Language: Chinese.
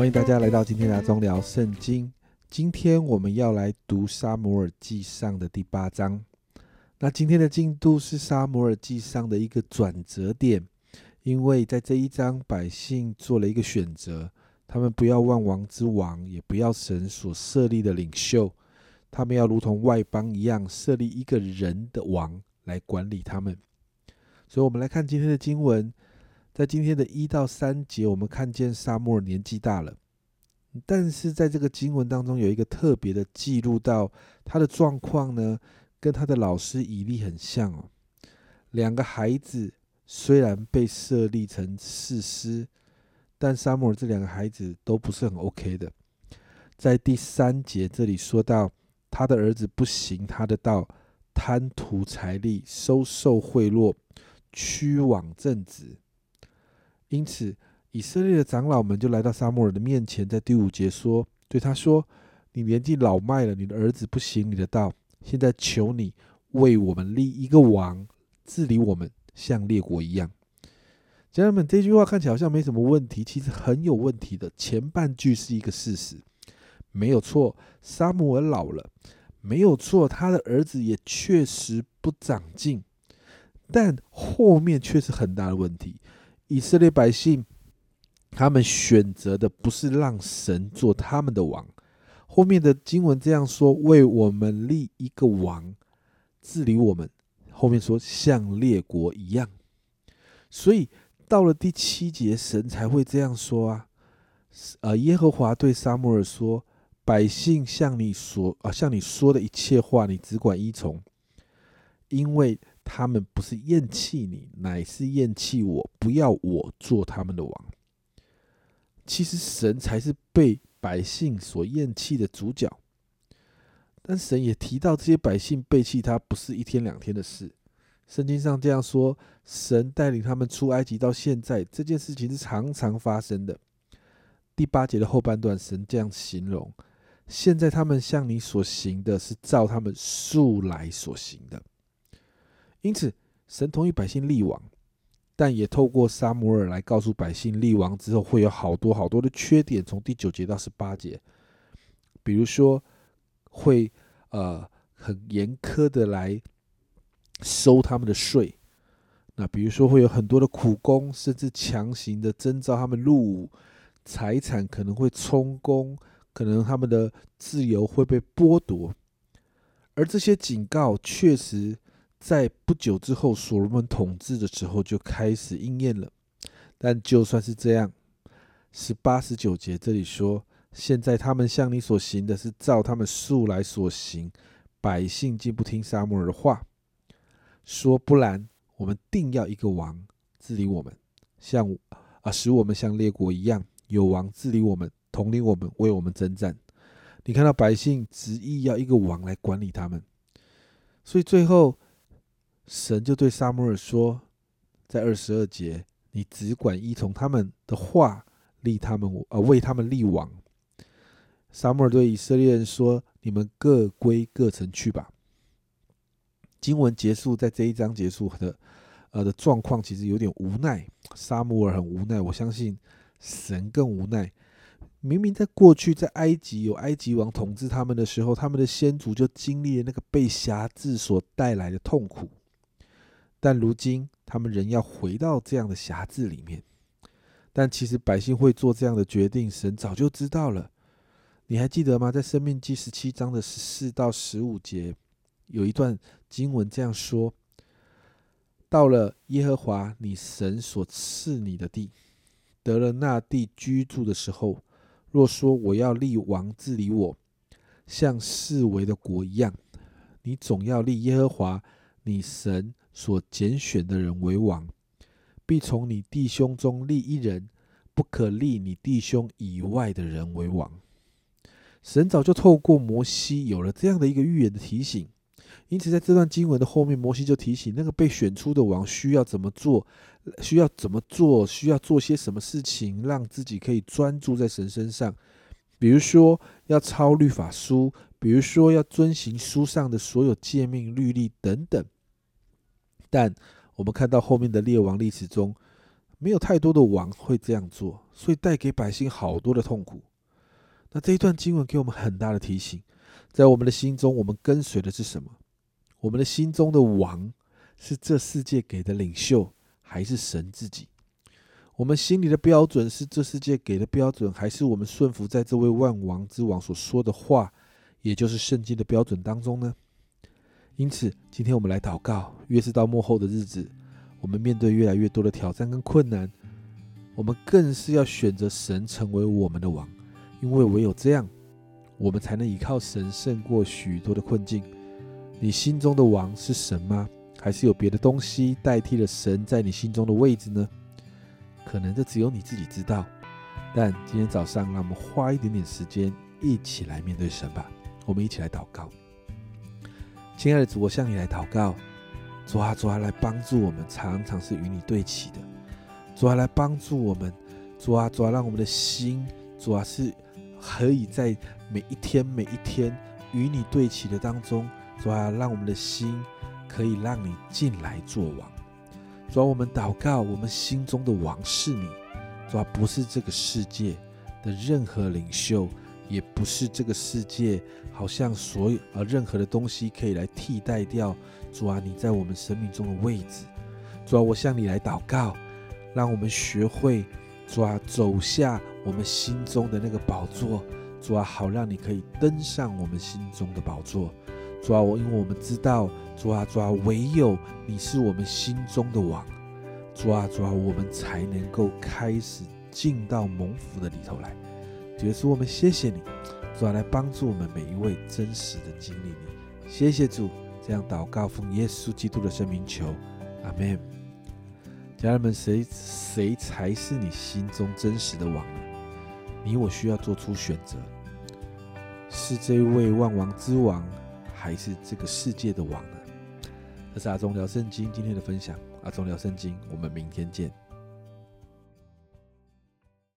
欢迎大家来到今天的中聊圣经。今天我们要来读《沙摩尔记上》的第八章。那今天的进度是《沙摩尔记上》的一个转折点，因为在这一章，百姓做了一个选择：他们不要万王之王，也不要神所设立的领袖，他们要如同外邦一样，设立一个人的王来管理他们。所以，我们来看今天的经文。在今天的一到三节，我们看见沙漠年纪大了，但是在这个经文当中有一个特别的记录到他的状况呢，跟他的老师以利很像哦。两个孩子虽然被设立成士师，但沙漠这两个孩子都不是很 OK 的。在第三节这里说到，他的儿子不行他的道，贪图财力，收受贿赂，屈枉正直。因此，以色列的长老们就来到撒母耳的面前，在第五节说：“对他说，你年纪老迈了，你的儿子不行你的道，现在求你为我们立一个王，治理我们，像列国一样。”家人们，这句话看起来好像没什么问题，其实很有问题的。前半句是一个事实，没有错，撒母耳老了，没有错，他的儿子也确实不长进，但后面却是很大的问题。以色列百姓，他们选择的不是让神做他们的王。后面的经文这样说：“为我们立一个王，治理我们。”后面说像列国一样。所以到了第七节，神才会这样说啊。呃，耶和华对撒母耳说：“百姓向你所啊向你说的一切话，你只管依从，因为。”他们不是厌弃你，乃是厌弃我，不要我做他们的王。其实神才是被百姓所厌弃的主角，但神也提到这些百姓背弃他不是一天两天的事。圣经上这样说：神带领他们出埃及到现在，这件事情是常常发生的。第八节的后半段，神这样形容：现在他们向你所行的，是照他们素来所行的。因此，神同意百姓立王，但也透过撒摩尔来告诉百姓，立王之后会有好多好多的缺点。从第九节到十八节，比如说会呃很严苛的来收他们的税，那比如说会有很多的苦工，甚至强行的征召他们入伍，财产可能会充公，可能他们的自由会被剥夺，而这些警告确实。在不久之后，所罗门统治的时候就开始应验了。但就算是这样，十八十九节这里说：“现在他们向你所行的是照他们素来所行，百姓竟不听撒母耳的话，说不然，我们定要一个王治理我们，像啊使我们像列国一样，有王治理我们，统领我们，为我们征战。你看到百姓执意要一个王来管理他们，所以最后。”神就对撒母耳说：“在二十二节，你只管依从他们的话，立他们，呃，为他们立王。”撒母耳对以色列人说：“你们各归各城去吧。”经文结束，在这一章结束的，呃的状况其实有点无奈。撒母耳很无奈，我相信神更无奈。明明在过去，在埃及有埃及王统治他们的时候，他们的先祖就经历了那个被辖制所带来的痛苦。但如今他们仍要回到这样的辖制里面，但其实百姓会做这样的决定，神早就知道了。你还记得吗？在《生命记》十七章的十四到十五节，有一段经文这样说：“到了耶和华你神所赐你的地，得了那地居住的时候，若说我要立王治理我，像四维的国一样，你总要立耶和华你神。”所拣选的人为王，必从你弟兄中立一人，不可立你弟兄以外的人为王。神早就透过摩西有了这样的一个预言的提醒，因此在这段经文的后面，摩西就提醒那个被选出的王需要怎么做，需要怎么做，需要做些什么事情，让自己可以专注在神身上。比如说要抄律法书，比如说要遵行书上的所有诫命律例等等。但我们看到后面的列王历史中，没有太多的王会这样做，所以带给百姓好多的痛苦。那这一段经文给我们很大的提醒，在我们的心中，我们跟随的是什么？我们的心中的王是这世界给的领袖，还是神自己？我们心里的标准是这世界给的标准，还是我们顺服在这位万王之王所说的话，也就是圣经的标准当中呢？因此，今天我们来祷告，越是到幕后的日子，我们面对越来越多的挑战跟困难，我们更是要选择神成为我们的王。因为唯有这样，我们才能依靠神胜过许多的困境。你心中的王是神吗？还是有别的东西代替了神在你心中的位置呢？可能这只有你自己知道。但今天早上，让我们花一点点时间，一起来面对神吧。我们一起来祷告。亲爱的主，我向你来祷告，主啊，主啊，来帮助我们，常常是与你对齐的。主啊，来帮助我们，主啊，主啊，让我们的心，主啊，是。可以在每一天每一天与你对齐的当中，主啊，让我们的心可以让你进来做王。主啊，我们祷告，我们心中的王是你。主啊，不是这个世界的任何领袖，也不是这个世界好像所有呃任何的东西可以来替代掉。主啊，你在我们生命中的位置。主啊，我向你来祷告，让我们学会。主啊，走下我们心中的那个宝座，主啊，好让你可以登上我们心中的宝座。主啊，我因为我们知道，主啊，主啊，唯有你是我们心中的王。主啊，主啊，我们才能够开始进到蒙福的里头来。主是我们谢谢你，主啊，来帮助我们每一位真实的经历你。谢谢主，这样祷告奉耶稣基督的圣名求，阿门。家人们，谁谁才是你心中真实的王呢？你我需要做出选择，是这位万王之王，还是这个世界的王呢？这是阿忠聊圣经今天的分享，阿忠聊圣经，我们明天见。